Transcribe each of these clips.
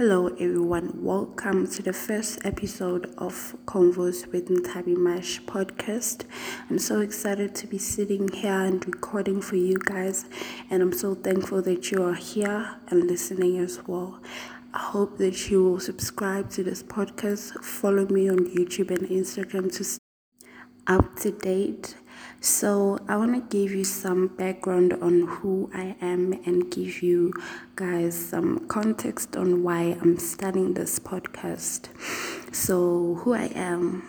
Hello, everyone. Welcome to the first episode of Convos with Nthabi Mash podcast. I'm so excited to be sitting here and recording for you guys, and I'm so thankful that you are here and listening as well. I hope that you will subscribe to this podcast, follow me on YouTube and Instagram to stay up to date so, I want to give you some background on who I am and give you guys some context on why I'm starting this podcast. So, who I am.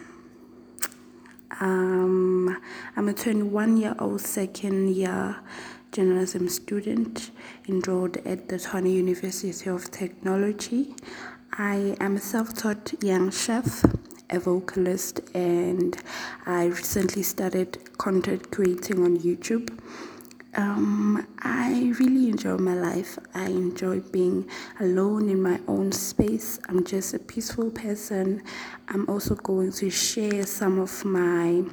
Um, I'm a 21 year old second year journalism student enrolled at the Tshwane University of Technology. I am a self taught young chef a vocalist and I recently started content creating on YouTube. Um, I really enjoy my life. I enjoy being alone in my own space. I'm just a peaceful person. I'm also going to share some of my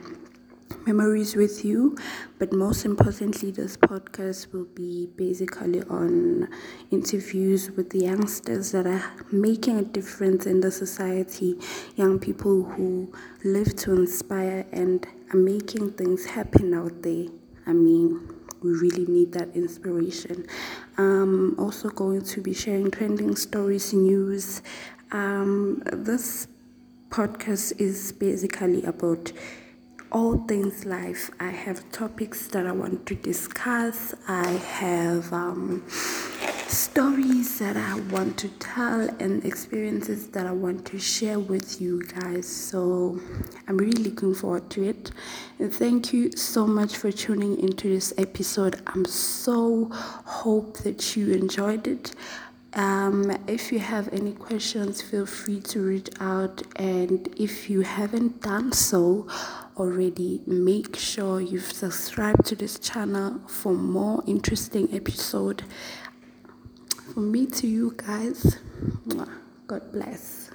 memories with you. But most importantly, this podcast will be basically on interviews with the youngsters that are making a difference in the society, young people who live to inspire and are making things happen out there. I mean, we really need that inspiration. I'm also going to be sharing trending stories, news. Um, this podcast is basically about all things life. I have topics that I want to discuss. I have um, stories that I want to tell and experiences that I want to share with you guys. So I'm really looking forward to it. And thank you so much for tuning into this episode. I'm so hope that you enjoyed it. Um, if you have any questions, feel free to reach out. And if you haven't done so already, make sure you've subscribed to this channel for more interesting episode. From me to you guys, God bless.